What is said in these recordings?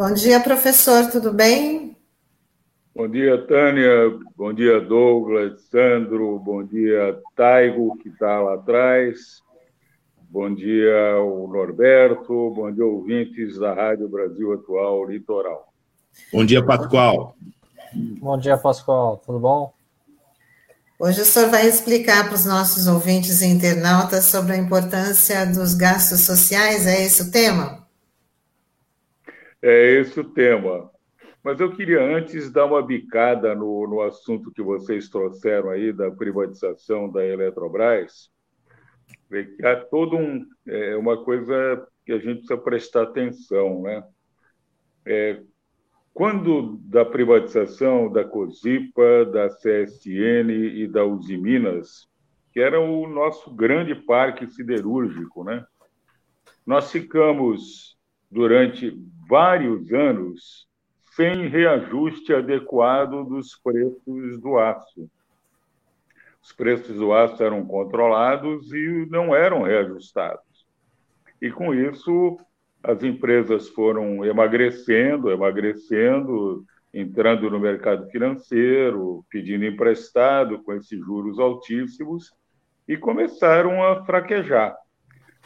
Bom dia, professor, tudo bem? Bom dia, Tânia. Bom dia, Douglas, Sandro. Bom dia, Taigo, que está lá atrás. Bom dia, o Norberto. Bom dia, ouvintes da Rádio Brasil Atual Litoral. Bom dia, Pascoal. Bom dia, Pascoal. Tudo bom? Hoje o senhor vai explicar para os nossos ouvintes e internautas sobre a importância dos gastos sociais, é esse o tema? É esse o tema. Mas eu queria antes dar uma bicada no, no assunto que vocês trouxeram aí da privatização da Eletrobras. Que há todo um é uma coisa que a gente precisa prestar atenção, né? É, quando da privatização da Cosipa, da CSN e da Uzi Minas, que era o nosso grande parque siderúrgico, né? Nós ficamos durante vários anos sem reajuste adequado dos preços do aço. Os preços do aço eram controlados e não eram reajustados. E com isso, as empresas foram emagrecendo, emagrecendo, entrando no mercado financeiro, pedindo emprestado com esses juros altíssimos e começaram a fraquejar.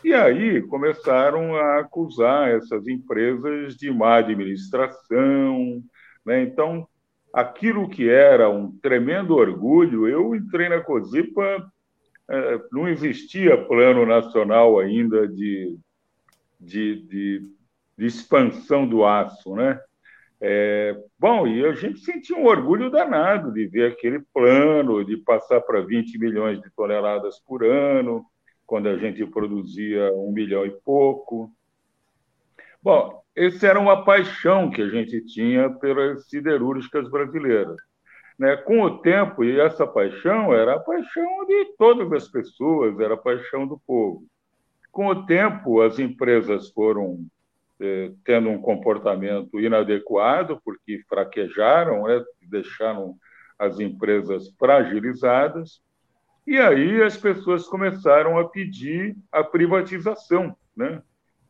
E aí começaram a acusar essas empresas de má administração. Né? Então, aquilo que era um tremendo orgulho, eu entrei na COSIPA, é, não existia plano nacional ainda de, de, de, de expansão do aço, né? É, bom, e a gente sentia um orgulho danado de ver aquele plano, de passar para 20 milhões de toneladas por ano, quando a gente produzia um milhão e pouco. Bom, essa era uma paixão que a gente tinha pelas siderúrgicas brasileiras. Né? Com o tempo, e essa paixão era a paixão de todas as pessoas, era a paixão do povo. Com o tempo, as empresas foram eh, tendo um comportamento inadequado, porque fraquejaram, né? deixaram as empresas fragilizadas, e aí as pessoas começaram a pedir a privatização, né?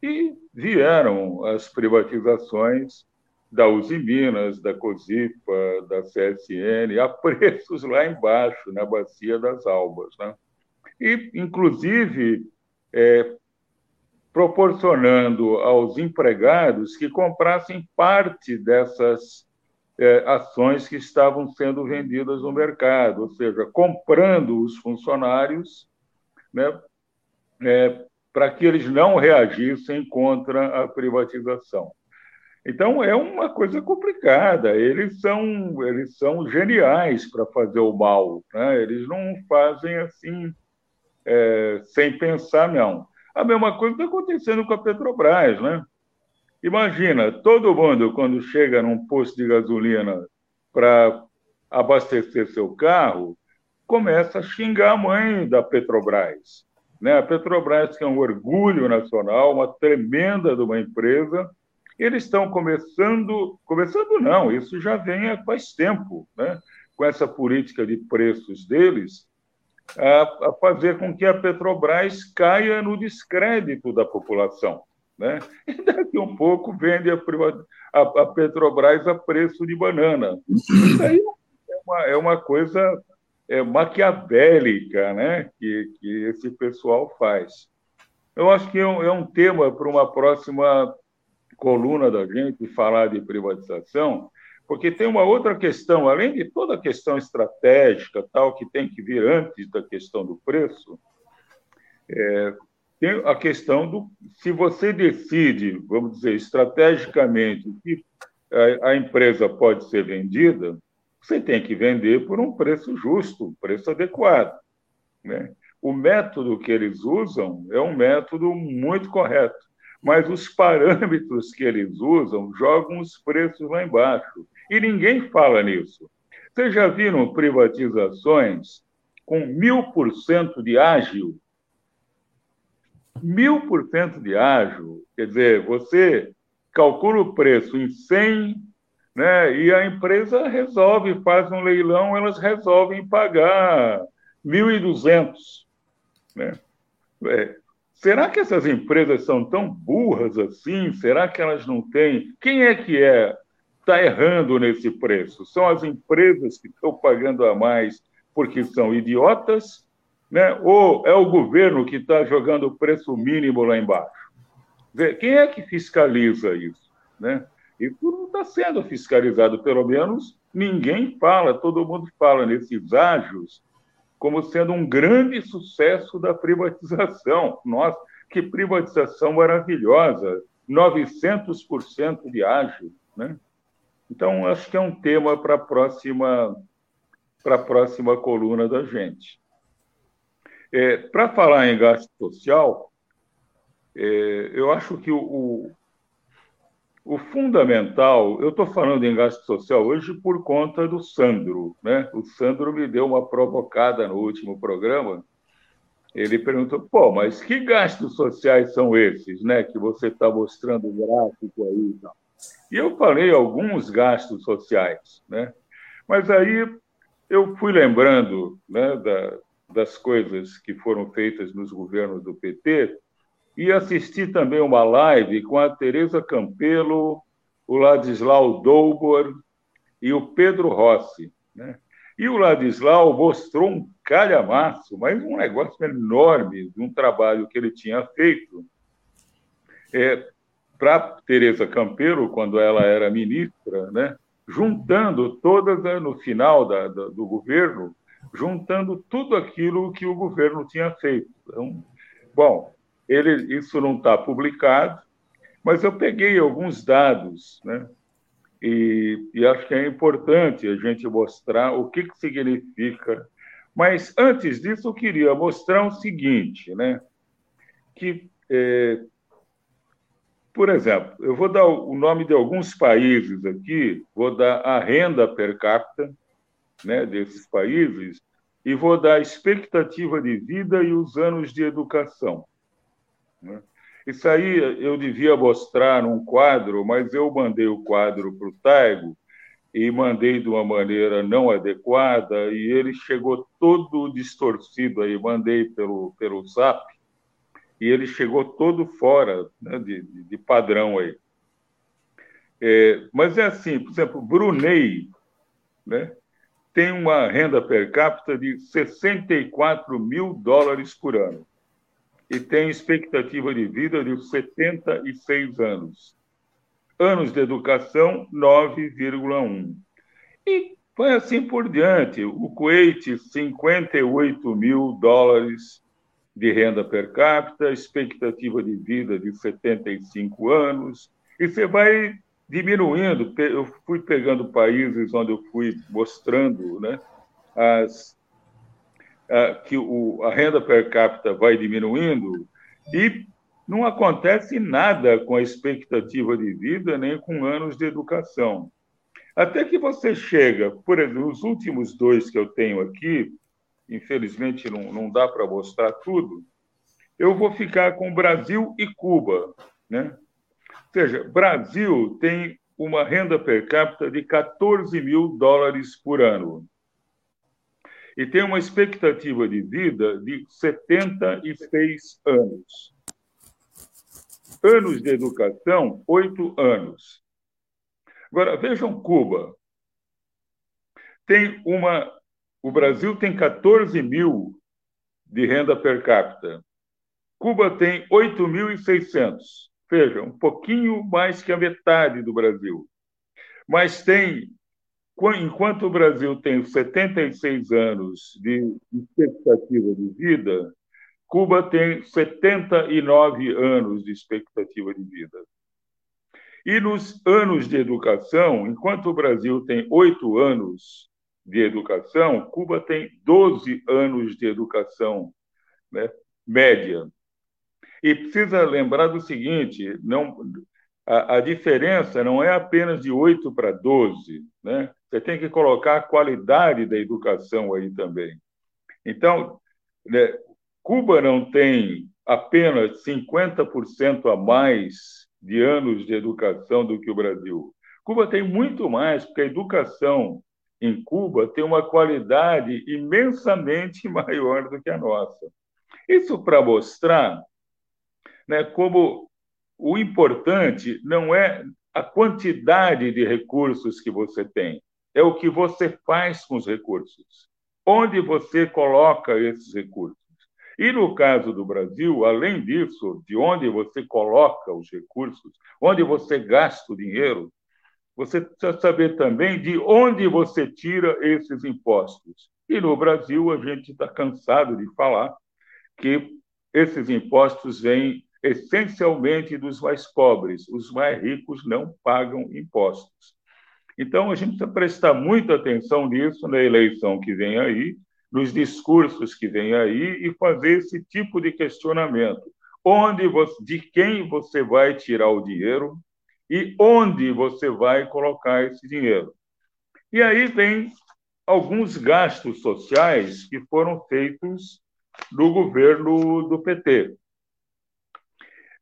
E vieram as privatizações da Uzi Minas, da Cosipa, da CSN, a preços lá embaixo, na Bacia das Albas. Né? E, inclusive, é, proporcionando aos empregados que comprassem parte dessas é, ações que estavam sendo vendidas no mercado, ou seja, comprando os funcionários né, é, para que eles não reagissem contra a privatização. Então é uma coisa complicada. Eles são eles são geniais para fazer o mal. Né? Eles não fazem assim é, sem pensar não. A mesma coisa está acontecendo com a Petrobras, né? Imagina, todo mundo, quando chega num posto de gasolina para abastecer seu carro, começa a xingar a mãe da Petrobras. Né? A Petrobras, que é um orgulho nacional, uma tremenda de uma empresa, eles estão começando, começando não, isso já vem há faz tempo, né? com essa política de preços deles, a, a fazer com que a Petrobras caia no descrédito da população. Né? E daqui um pouco vende a, a, a Petrobras a preço de banana. Isso aí é uma, é uma coisa é, maquiavélica né? que, que esse pessoal faz. Eu acho que é um, é um tema para uma próxima coluna da gente falar de privatização, porque tem uma outra questão, além de toda a questão estratégica tal que tem que vir antes da questão do preço, é, tem a questão do se você decide, vamos dizer, estrategicamente que a, empresa pode ser vendida, você tem que vender por um preço justo, um preço adequado. Né? O método que eles usam é um método muito correto, mas os parâmetros que eles usam jogam os preços lá embaixo. E ninguém fala nisso. Vocês já viram privatizações com mil por cento de ágil? Mil por cento de ágio, quer dizer, você calcula o preço em 100, né, e a empresa resolve, faz um leilão, elas resolvem pagar 1.200. Né? É, será que essas empresas são tão burras assim? Será que elas não têm? Quem é que é está errando nesse preço? São as empresas que estão pagando a mais porque são idiotas, né? ou é o governo que está jogando o preço mínimo lá embaixo? Quem é que fiscaliza isso? Né? Isso não está sendo fiscalizado, pelo menos ninguém fala, todo mundo fala nesses ágios como sendo um grande sucesso da privatização. Nossa, que privatização maravilhosa! 900% de ágio, né? Então, acho que é um tema para a próxima, para a próxima coluna da gente. É, para falar em gasto social, é, eu acho que o, o, fundamental, eu estou falando em gasto social hoje por conta do Sandro. Né? O Sandro me deu uma provocada no último programa. Ele perguntou, pô, mas que gastos sociais são esses, né? Que você está mostrando o gráfico aí e. E eu falei alguns gastos sociais, né? Mas aí eu fui lembrando né, da, das coisas que foram feitas nos governos do PT e assisti também uma live com a Tereza Campelo, o Ladislau Doubor e o Pedro Rossi. Né? E o Ladislau mostrou um calhamaço, mas um negócio enorme de um trabalho que ele tinha feito é, para Tereza Campelo, quando ela era ministra, né, juntando todas, né, no final da, da, do governo, juntando tudo aquilo que o governo tinha feito. Então, bom, ele, isso não está publicado, mas eu peguei alguns dados, né, e, e, acho que é importante a gente mostrar o que, que significa. Mas antes disso, eu queria mostrar o seguinte, né, que é, por exemplo, eu vou dar o nome de alguns países aqui, vou dar a renda per capita né, desses países e vou dar a expectativa de vida e os anos de educação. Né? Isso aí eu devia mostrar num quadro, mas eu mandei o quadro para o Taigo e mandei de uma maneira não adequada e ele chegou todo distorcido aí, mandei pelo, pelo Zap e ele chegou todo fora né, de, de, padrão aí. É, mas é assim, por exemplo, Brunei né, tem uma renda per capita de 64 mil dólares por ano e tem expectativa de vida de 76 anos. Anos de educação, 9,1. E foi assim por diante. O Kuwait, 58 mil dólares de renda per capita, expectativa de vida de 75 anos, e você vai diminuindo. Eu fui pegando países onde eu fui mostrando né, as, a, que o, a renda per capita vai diminuindo e não acontece nada com a expectativa de vida nem com anos de educação. Até que você chega, por exemplo, os últimos dois que eu tenho aqui, infelizmente não, não dá para mostrar tudo, eu vou ficar com Brasil e Cuba. Né? Seja, Brasil tem uma renda per capita de 14 mil dólares por ano. E tem uma expectativa de vida de 76 anos. Anos de educação, oito anos. Agora, vejam Cuba. Tem uma o Brasil tem 14 mil de renda per capita. Cuba tem 8.600. Veja, um pouquinho mais que a metade do Brasil. Mas tem, enquanto o Brasil tem 76 anos de expectativa de vida, Cuba tem 79 anos de expectativa de vida. E nos anos de educação, enquanto o Brasil tem oito anos de educação, Cuba tem 12 anos de educação né, média. E precisa lembrar do seguinte: não, a, a diferença não é apenas de 8 para 12, né? você tem que colocar a qualidade da educação aí também. Então, né, Cuba não tem apenas 50% a mais de anos de educação do que o Brasil. Cuba tem muito mais, porque a educação em Cuba tem uma qualidade imensamente maior do que a nossa. Isso para mostrar né, como o importante não é a quantidade de recursos que você tem, é o que você faz com os recursos. Onde você coloca esses recursos? E no caso do Brasil, além disso, de onde você coloca os recursos, onde você gasta o dinheiro, você precisa saber também de onde você tira esses impostos. E no Brasil, a gente está cansado de falar que esses impostos vêm essencialmente dos mais pobres. Os mais ricos não pagam impostos. Então, a gente precisa prestar muita atenção nisso na eleição que vem aí, nos discursos que vem aí e fazer esse tipo de questionamento. Onde você, de quem você vai tirar o dinheiro e onde você vai colocar esse dinheiro. E aí vem alguns gastos sociais que foram feitos no governo do PT.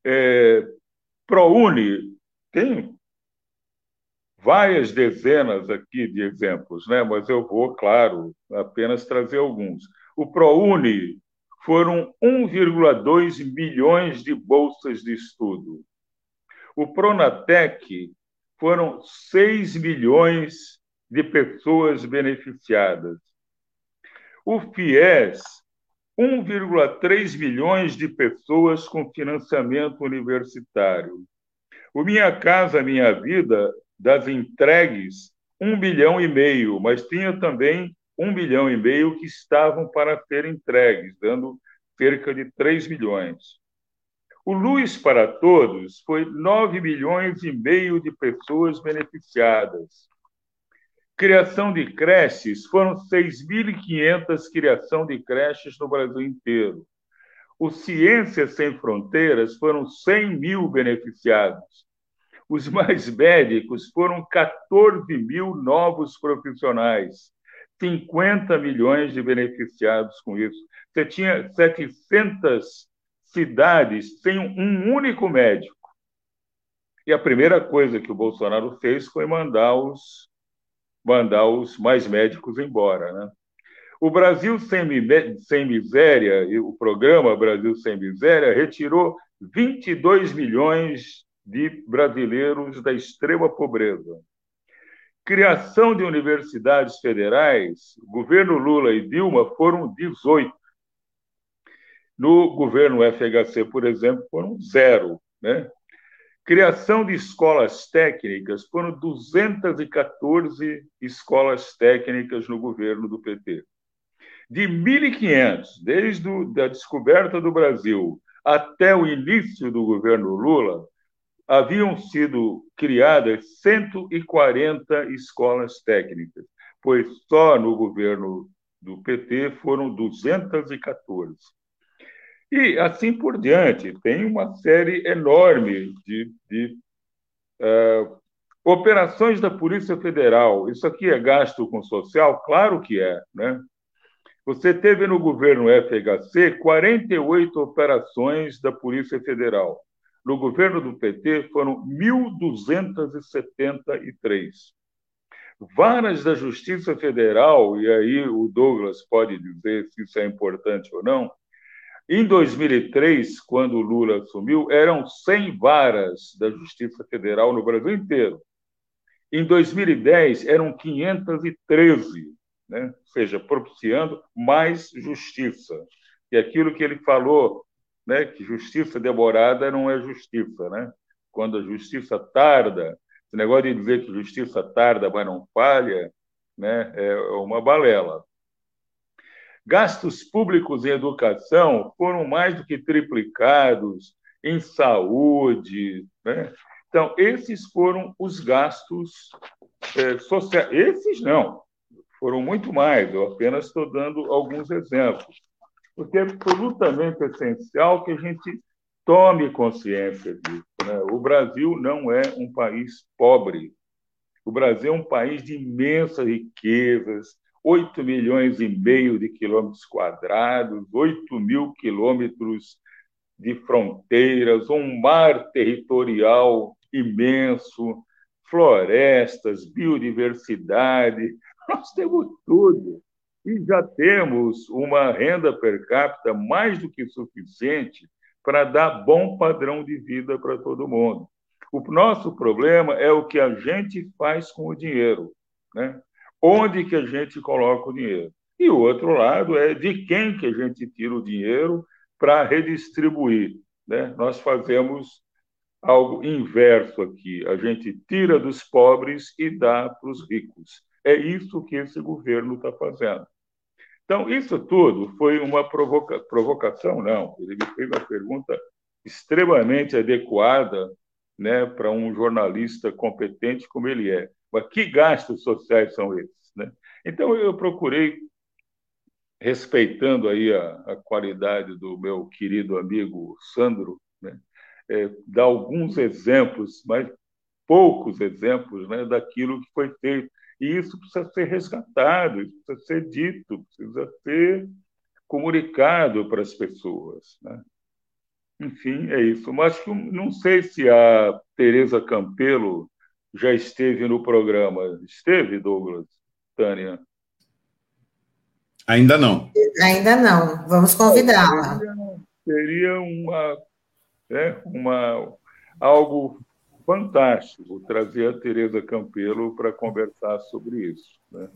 É, ProUni tem várias dezenas aqui de exemplos, né? mas eu vou, claro, apenas trazer alguns. O ProUni foram 1,2 milhões de bolsas de estudo. O Pronatec foram 6 milhões de pessoas beneficiadas. O FIES 1,3 milhões de pessoas com financiamento universitário. O Minha Casa Minha Vida, das entregues, um bilhão e meio, mas tinha também um bilhão e meio que estavam para ser entregues, dando cerca de 3 milhões. O Luz para Todos foi 9 milhões e meio de pessoas beneficiadas. Criação de creches, foram 6.500 criação de creches no Brasil inteiro. O Ciências Sem Fronteiras foram 100 mil beneficiados. Os mais médicos foram 14 mil novos profissionais, 50 milhões de beneficiados com isso. Você tinha 700 cidades sem um único médico. E a primeira coisa que o Bolsonaro fez foi mandar os mandar os mais médicos embora. Né? O Brasil Sem, Sem Miséria, o programa Brasil Sem Miséria, retirou 22 milhões de brasileiros da extrema pobreza. Criação de universidades federais, governo Lula e Dilma foram 18. No governo FHC, por exemplo, foram zero. Né? Criação de escolas técnicas, foram 214 escolas técnicas no governo do PT. De 1.500, desde a descoberta do Brasil até o início do governo Lula, haviam sido criadas 140 escolas técnicas, pois só no governo do PT foram 214. E assim por diante, tem uma série enorme de, de uh, operações da Polícia Federal. Isso aqui é gasto com social? Claro que é. Né? Você teve no governo FHC 48 operações da Polícia Federal. No governo do PT foram 1.273. Varas da Justiça Federal, e aí o Douglas pode dizer se isso é importante ou não, em 2003, quando Lula assumiu, eram 100 varas da Justiça Federal no Brasil inteiro. Em 2010, eram 513, né? ou seja, propiciando mais justiça. E aquilo que ele falou, né, que justiça demorada não é justiça. Né? Quando a justiça tarda, esse negócio de dizer que justiça tarda, mas não falha, né, é uma balela. Gastos públicos em educação foram mais do que triplicados em saúde. Né? Então, esses foram os gastos é, sociais. Esses não, foram muito mais. Eu apenas estou dando alguns exemplos. Porque é absolutamente essencial que a gente tome consciência disso. Né? O Brasil não é um país pobre. O Brasil é um país de imensas riquezas, 8 milhões e meio de quilômetros quadrados, 8 mil quilômetros de fronteiras, um mar territorial imenso, florestas, biodiversidade, nós temos tudo. E já temos uma renda per capita mais do que suficiente para dar bom padrão de vida para todo mundo. O nosso problema é o que a gente faz com o dinheiro, né? Onde que a gente coloca o dinheiro? E o outro lado é de quem que a gente tira o dinheiro para redistribuir, né? Nós fazemos algo inverso aqui. A gente tira dos pobres e dá para os ricos. É isso que esse governo está fazendo. Então, isso tudo foi uma provoca provocação, não. Ele me fez uma pergunta extremamente adequada né, para um jornalista competente como ele é. Mas que gastos sociais são esses? Né? Então, eu procurei, respeitando aí a, a qualidade do meu querido amigo Sandro, né, é, dar alguns exemplos, mas poucos exemplos né, daquilo que foi feito e isso precisa ser resgatado, isso precisa ser dito, precisa ser comunicado para as pessoas. Né? Enfim, é isso. Mas não sei se a Tereza Campelo já esteve no programa. Esteve, Douglas? Tânia? Ainda não. Ainda não. Vamos convidá-la. Seria uma, é, uma, algo fantástico trazer a Tereza Campelo para conversar sobre isso. Né?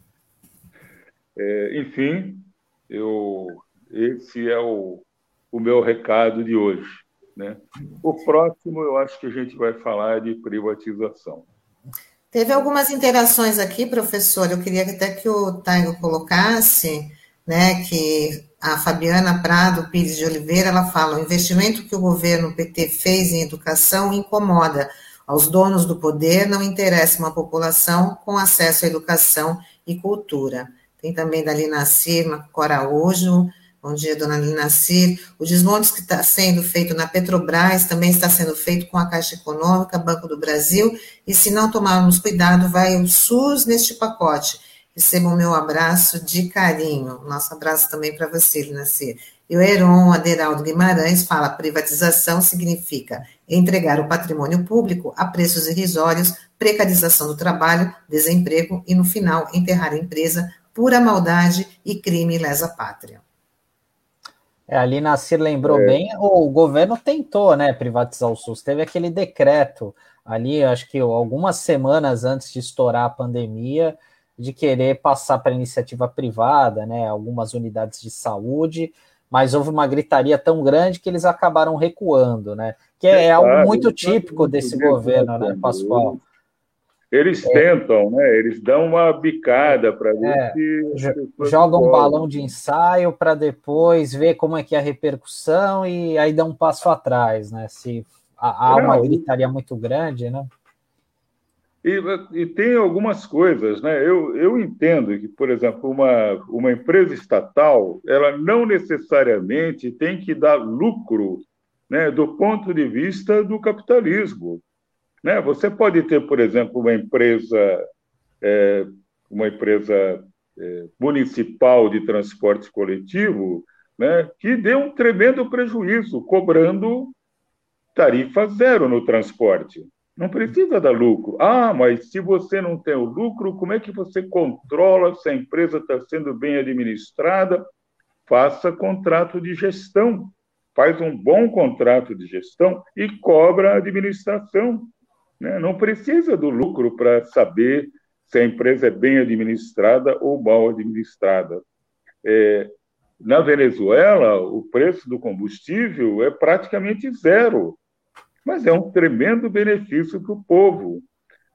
É, enfim, eu, esse é o, o meu recado de hoje. Né? O próximo, eu acho que a gente vai falar de privatização. Teve algumas interações aqui, professor. Eu queria até que o Taigo colocasse, né, que a Fabiana Prado Pires de Oliveira, ela fala, o investimento que o governo PT fez em educação incomoda, aos donos do poder não interessa uma população com acesso à educação e cultura. Tem também da Linacir Coraújo. Bom dia, dona Linacir. O desmonte que está sendo feito na Petrobras também está sendo feito com a Caixa Econômica, Banco do Brasil, e se não tomarmos cuidado, vai o SUS neste pacote. Receba o meu abraço de carinho. Nosso abraço também para você, Linacir. E o Heron Aderaldo Guimarães fala: privatização significa entregar o patrimônio público a preços irrisórios, precarização do trabalho, desemprego e, no final, enterrar a empresa, pura maldade e crime lesa pátria. É, ali Nasir lembrou é. bem, o governo tentou né, privatizar o SUS, teve aquele decreto ali, acho que algumas semanas antes de estourar a pandemia, de querer passar para iniciativa privada, né, algumas unidades de saúde, mas houve uma gritaria tão grande que eles acabaram recuando, né? Que é, é algo muito típico desse governo, né, Pascoal? Eles é. tentam, né? Eles dão uma bicada para ver é, se. Jogam um balão de ensaio para depois ver como é que é a repercussão e aí dão um passo atrás, né? Se há uma gritaria muito grande, né? E, e, tem algumas coisas, né? Eu, eu entendo que, por exemplo, uma, uma empresa estatal, ela não necessariamente tem que dar lucro, né, do ponto de vista do capitalismo, né? Você pode ter, por exemplo, uma empresa, é, uma empresa é, municipal de transporte coletivo, né, que dê um tremendo prejuízo, cobrando tarifa zero no transporte. Não precisa dar lucro. Ah, mas se você não tem o lucro, como é que você controla se a empresa está sendo bem administrada? Faça contrato de gestão. Faz um bom contrato de gestão e cobra a administração. Né? Não precisa do lucro para saber se a empresa é bem administrada ou mal administrada. É, na Venezuela, o preço do combustível é praticamente zero mas é um tremendo benefício para o povo.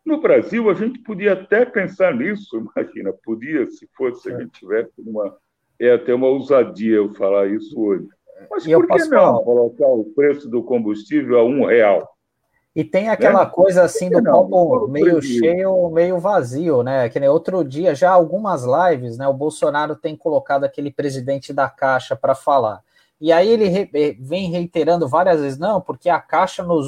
No Brasil, a gente podia até pensar nisso, imagina, podia, se fosse, se a gente tivesse uma. É até uma ousadia eu falar isso hoje. Mas e por que não colocar o preço do combustível a um real? E tem aquela né? coisa assim do não, copo meio cheio, meio vazio, né? Que nem outro dia, já algumas lives, né? O Bolsonaro tem colocado aquele presidente da Caixa para falar. E aí ele re, vem reiterando várias vezes, não, porque a Caixa nos,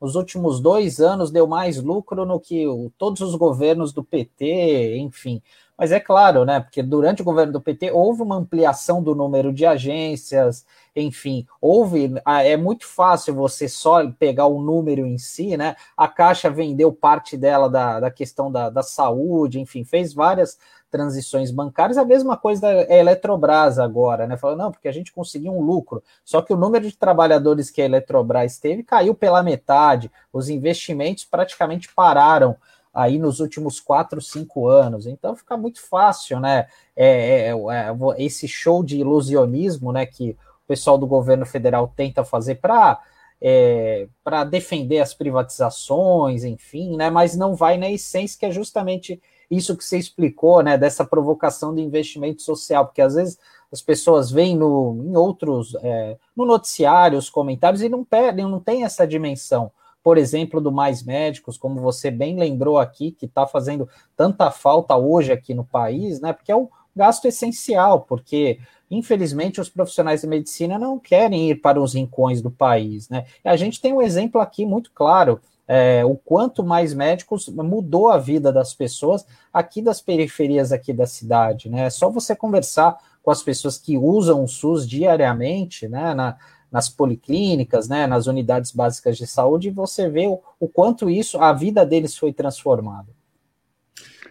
nos últimos dois anos deu mais lucro no que o, todos os governos do PT, enfim. Mas é claro, né? Porque durante o governo do PT houve uma ampliação do número de agências, enfim, houve. É muito fácil você só pegar o número em si, né? A Caixa vendeu parte dela da, da questão da, da saúde, enfim, fez várias transições bancárias, a mesma coisa da Eletrobras agora, né? Falando, não, porque a gente conseguiu um lucro. Só que o número de trabalhadores que a Eletrobras teve caiu pela metade, os investimentos praticamente pararam aí nos últimos quatro, cinco anos. Então fica muito fácil, né? É, é, é, é esse show de ilusionismo, né? Que o pessoal do governo federal tenta fazer para é, para defender as privatizações, enfim, né? Mas não vai na essência que é justamente isso que você explicou, né? Dessa provocação do investimento social, porque às vezes as pessoas veem no, em outros, é, no noticiário, os comentários e não perdem, não tem essa dimensão por exemplo, do Mais Médicos, como você bem lembrou aqui, que está fazendo tanta falta hoje aqui no país, né? Porque é um gasto essencial, porque infelizmente os profissionais de medicina não querem ir para os rincões do país, né? E a gente tem um exemplo aqui muito claro. É, o quanto mais médicos mudou a vida das pessoas aqui das periferias aqui da cidade, né? É só você conversar com as pessoas que usam o SUS diariamente, né? Na, nas policlínicas, né, nas unidades básicas de saúde, e você vê o, o quanto isso, a vida deles foi transformada.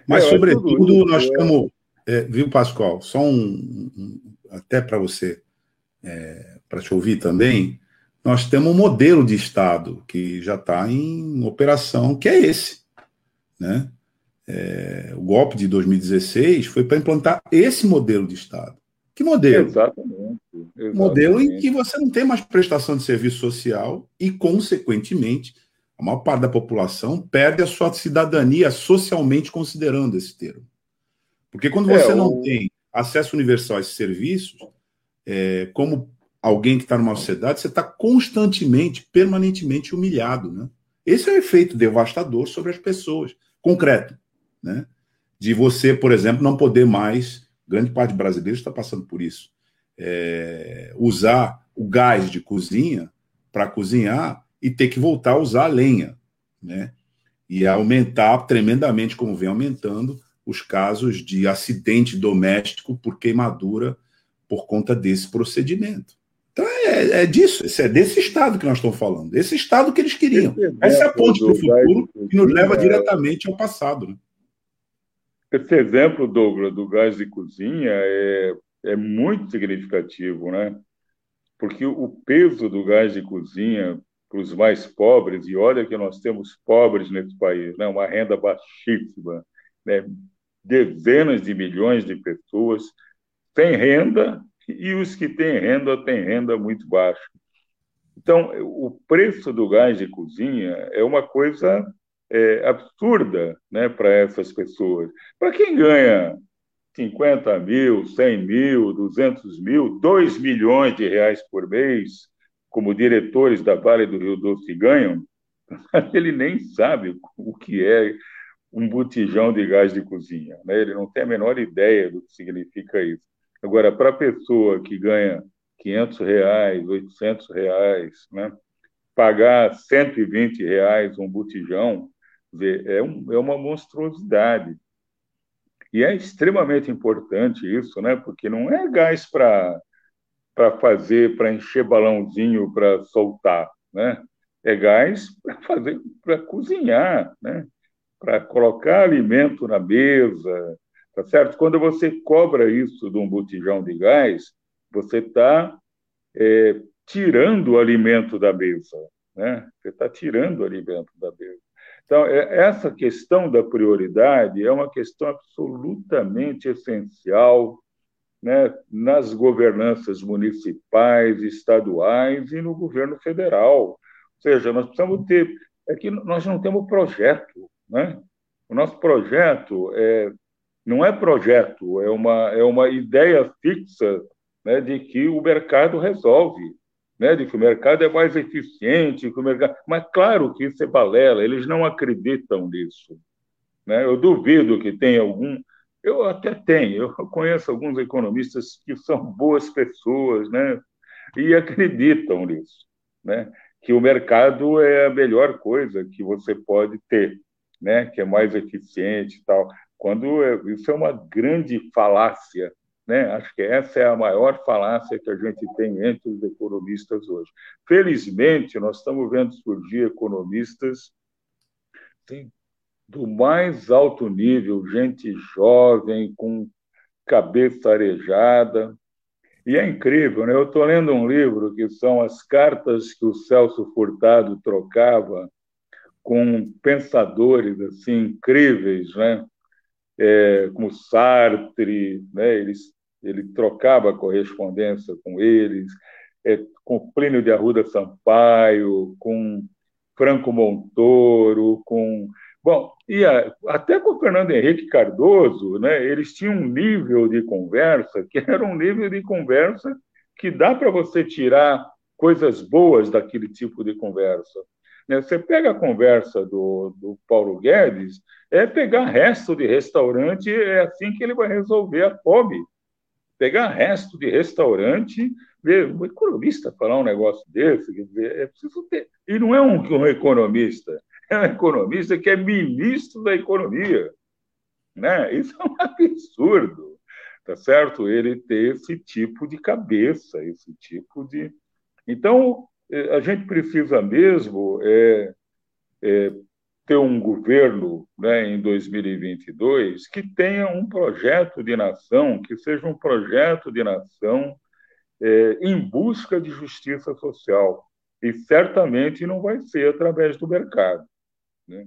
Mas, é, sobretudo, nós estamos, é, viu, Pascoal, só um, um até para você, é, para te ouvir também, nós temos um modelo de Estado que já está em operação, que é esse. Né? É, o golpe de 2016 foi para implantar esse modelo de Estado. Que modelo? Exatamente, exatamente. Modelo em que você não tem mais prestação de serviço social e, consequentemente, a maior parte da população perde a sua cidadania socialmente considerando esse termo. Porque quando você é, não o... tem acesso universal a esses serviços, é, como alguém que está numa sociedade, você está constantemente, permanentemente humilhado. Né? Esse é o efeito devastador sobre as pessoas, concreto. Né? De você, por exemplo, não poder mais grande parte brasileira está passando por isso. É, usar o gás de cozinha para cozinhar e ter que voltar a usar a lenha, né? E aumentar tremendamente, como vem aumentando, os casos de acidente doméstico por queimadura por conta desse procedimento. Então é, é disso, é desse estado que nós estamos falando, esse estado que eles queriam. Essa é a ponte para o futuro que nos leva diretamente ao passado. Né? Esse exemplo, Douglas, do gás de cozinha é, é muito significativo, né? Porque o peso do gás de cozinha para os mais pobres, e olha que nós temos pobres nesse país, né? uma renda baixíssima, né? dezenas de milhões de pessoas têm renda e os que têm renda têm renda muito baixa. Então, o preço do gás de cozinha é uma coisa é, absurda né, para essas pessoas. Para quem ganha 50 mil, 100 mil, 200 mil, 2 milhões de reais por mês, como diretores da Vale do Rio Doce ganham, ele nem sabe o que é um botijão de gás de cozinha. Né? Ele não tem a menor ideia do que significa isso. Agora, para a pessoa que ganha 500 reais, 800 reais, né? pagar 120 reais um botijão, é, um, é uma monstruosidade. E é extremamente importante isso, né? porque não é gás para fazer, para encher balãozinho, para soltar. Né? É gás para fazer, para cozinhar, né? para colocar alimento na mesa. Tá certo? Quando você cobra isso de um botijão de gás, você está é, tirando o alimento da mesa. Né? Você está tirando o alimento da mesa. Então, é, essa questão da prioridade é uma questão absolutamente essencial né, nas governanças municipais, estaduais e no governo federal. Ou seja, nós precisamos ter. É que nós não temos projeto. Né? O nosso projeto é, não é projeto, é uma, é uma ideia fixa né, de que o mercado resolve né, de que o mercado é mais eficiente, que o mercado... mas claro que isso é balela, eles não acreditam nisso. Né? Eu duvido que tenha algum, eu até tenho, eu conheço alguns economistas que são boas pessoas, né, e acreditam nisso, né, que o mercado é a melhor coisa que você pode ter, né, que é mais eficiente e tal. quando é, isso é uma grande falácia. Né? Acho que essa é a maior falácia que a gente tem entre os economistas hoje. Felizmente, nós estamos vendo surgir economistas do mais alto nível, gente jovem, com cabeça arejada. E é incrível, né? Eu estou lendo um livro que são as cartas que o Celso Furtado trocava com pensadores assim incríveis, né? É, como Sartre, né? Eles, ele trocava correspondência com eles, é, com Plínio de Arruda Sampaio, com Franco Montoro, com bom e a, até com Fernando Henrique Cardoso, né? Eles tinham um nível de conversa que era um nível de conversa que dá para você tirar coisas boas daquele tipo de conversa. Né? Você pega a conversa do, do Paulo Guedes, é pegar resto de restaurante, é assim que ele vai resolver a fome. Pegar resto de restaurante, ver um economista falar um negócio desse, é preciso ter. E não é um, um economista, é um economista que é ministro da economia. Né? Isso é um absurdo, tá certo? Ele ter esse tipo de cabeça, esse tipo de. Então, é, a gente precisa mesmo é, é, ter um governo né, em 2022 que tenha um projeto de nação, que seja um projeto de nação é, em busca de justiça social. E certamente não vai ser através do mercado. Né?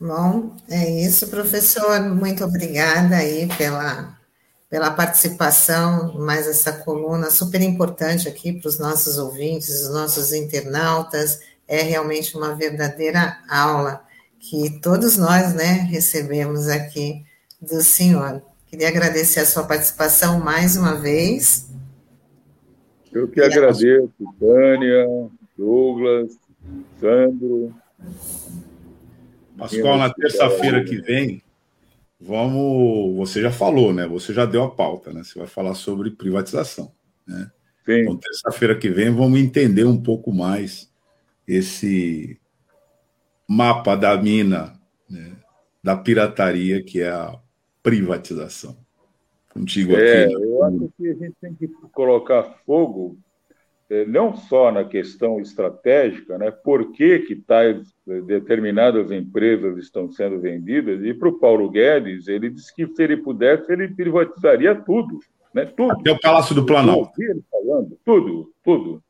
Bom, é isso, professor. Muito obrigada aí pela pela participação, mais essa coluna super importante aqui para os nossos ouvintes, os nossos internautas. É realmente uma verdadeira aula que todos nós né, recebemos aqui do senhor. Queria agradecer a sua participação mais uma vez. Eu que agradeço, Tânia, Douglas, Sandro. Pascoal, na terça-feira que vem, vamos. Você já falou, né? Você já deu a pauta, né? Você vai falar sobre privatização. Né? Sim. Então, terça-feira que vem, vamos entender um pouco mais esse mapa da mina, né? da pirataria, que é a privatização. Contigo é, aqui. Eu acho que a gente tem que colocar fogo não só na questão estratégica, né, por que, que tais é, determinadas empresas estão sendo vendidas, e para o Paulo Guedes, ele disse que se ele pudesse, ele privatizaria tudo. Né, tudo. Até o Palácio do Planalto. Ele falando, tudo, tudo.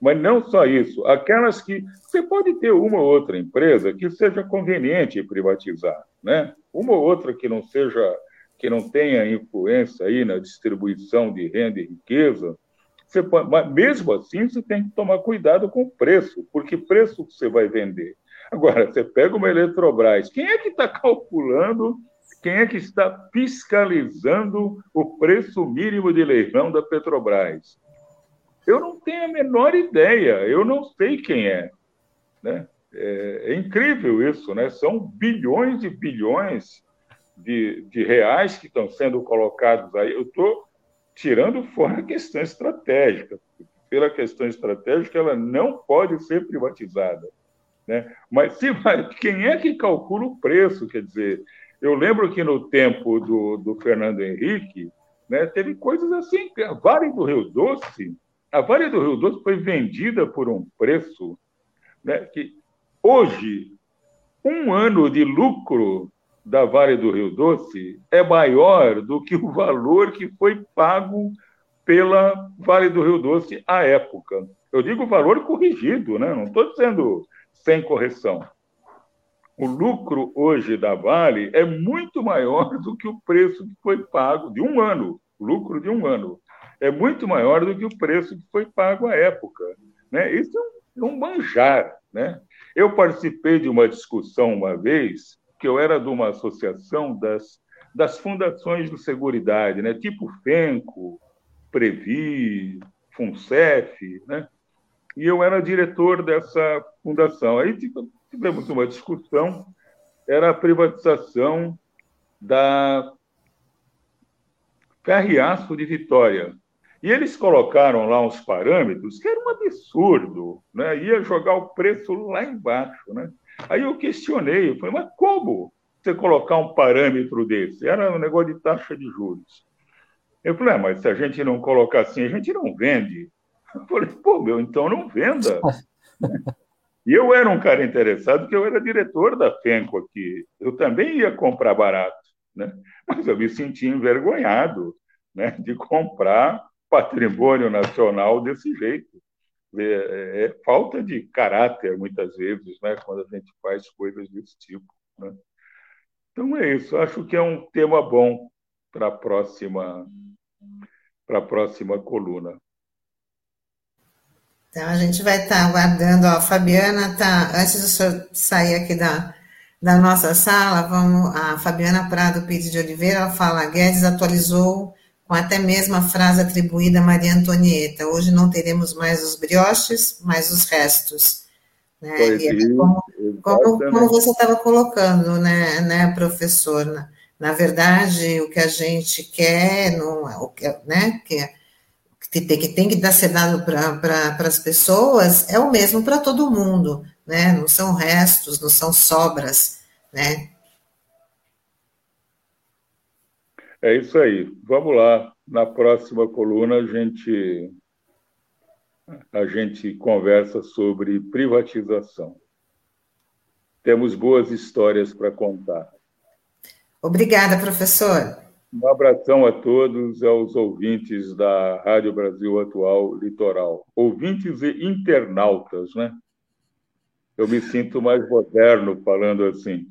Mas não só isso, aquelas que. Você pode ter uma ou outra empresa que seja conveniente privatizar, né? Uma ou outra que não seja, que não tenha influência aí na distribuição de renda e riqueza, você pode, mas mesmo assim, você tem que tomar cuidado com o preço, porque preço você vai vender. Agora, você pega uma Eletrobras, quem é que está calculando, quem é que está fiscalizando o preço mínimo de leilão da Petrobras? Eu não tenho a menor ideia, eu não sei quem é. Né? É, é incrível isso, né? São bilhões e bilhões de, de reais que estão sendo colocados aí. Eu estou tirando fora a questão estratégica. Pela questão estratégica, ela não pode ser privatizada. Né? Mas se vai, quem é que calcula o preço? Quer dizer, eu lembro que no tempo do, do Fernando Henrique, né, teve coisas assim, a Vale do Rio Doce, a Vale do Rio Doce foi vendida por um preço né, que hoje, um ano de lucro da Vale do Rio Doce é maior do que o valor que foi pago pela Vale do Rio Doce à época. Eu digo valor corrigido, né? não estou dizendo sem correção. O lucro hoje da Vale é muito maior do que o preço que foi pago de um ano, lucro de um ano. É muito maior do que o preço que foi pago à época. Né? Isso é um manjar. Né? Eu participei de uma discussão uma vez que eu era de uma associação das, das fundações de seguridade, né? tipo FENCO, Previ, FUNCEF, né? e eu era diretor dessa fundação. Aí tivemos uma discussão, era a privatização da Ferriaço de Vitória. E eles colocaram lá uns parâmetros que era um absurdo, né? ia jogar o preço lá embaixo. Né? Aí eu questionei, eu falei, mas como você colocar um parâmetro desse? Era um negócio de taxa de juros. Eu falei, ah, mas se a gente não colocar assim, a gente não vende. Eu falei, pô, meu, então não venda. e eu era um cara interessado, porque eu era diretor da FENCO aqui. Eu também ia comprar barato, né? mas eu me senti envergonhado né, de comprar patrimônio nacional desse jeito. É, é, é, falta de caráter, muitas vezes, né, quando a gente faz coisas desse tipo. Né? Então é isso. Acho que é um tema bom para a próxima, para a próxima coluna. Então a gente vai estar tá aguardando. Ó, a Fabiana tá antes de senhor sair aqui da, da nossa sala, vamos. A Fabiana Prado Pires de Oliveira ela fala: Guedes atualizou com até mesmo a frase atribuída a Maria Antonieta. Hoje não teremos mais os brioches, mas os restos. Né? É como, como, como, você estava colocando, né, né professor? Na, na, verdade, o que a gente quer, não, o que, né, que, que, tem, que tem que dar ser dado para pra, as pessoas é o mesmo para todo mundo, né? não são restos, não são sobras, né? É isso aí. Vamos lá. Na próxima coluna a gente a gente conversa sobre privatização. Temos boas histórias para contar. Obrigada, professor. Um abração a todos, aos ouvintes da Rádio Brasil Atual Litoral. Ouvintes e internautas, né? Eu me sinto mais moderno falando assim.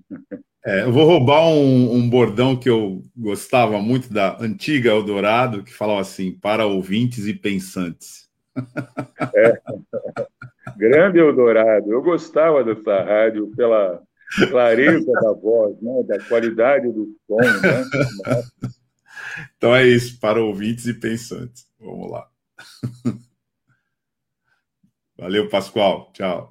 É, eu vou roubar um, um, bordão que eu gostava muito da antiga Eldorado, que falava assim: para ouvintes e pensantes. É. Grande Eldorado. Eu gostava dessa rádio pela clareza da voz, né? da qualidade do som. Né? Então é isso, para ouvintes e pensantes. Vamos lá. Valeu, Pascoal. Tchau.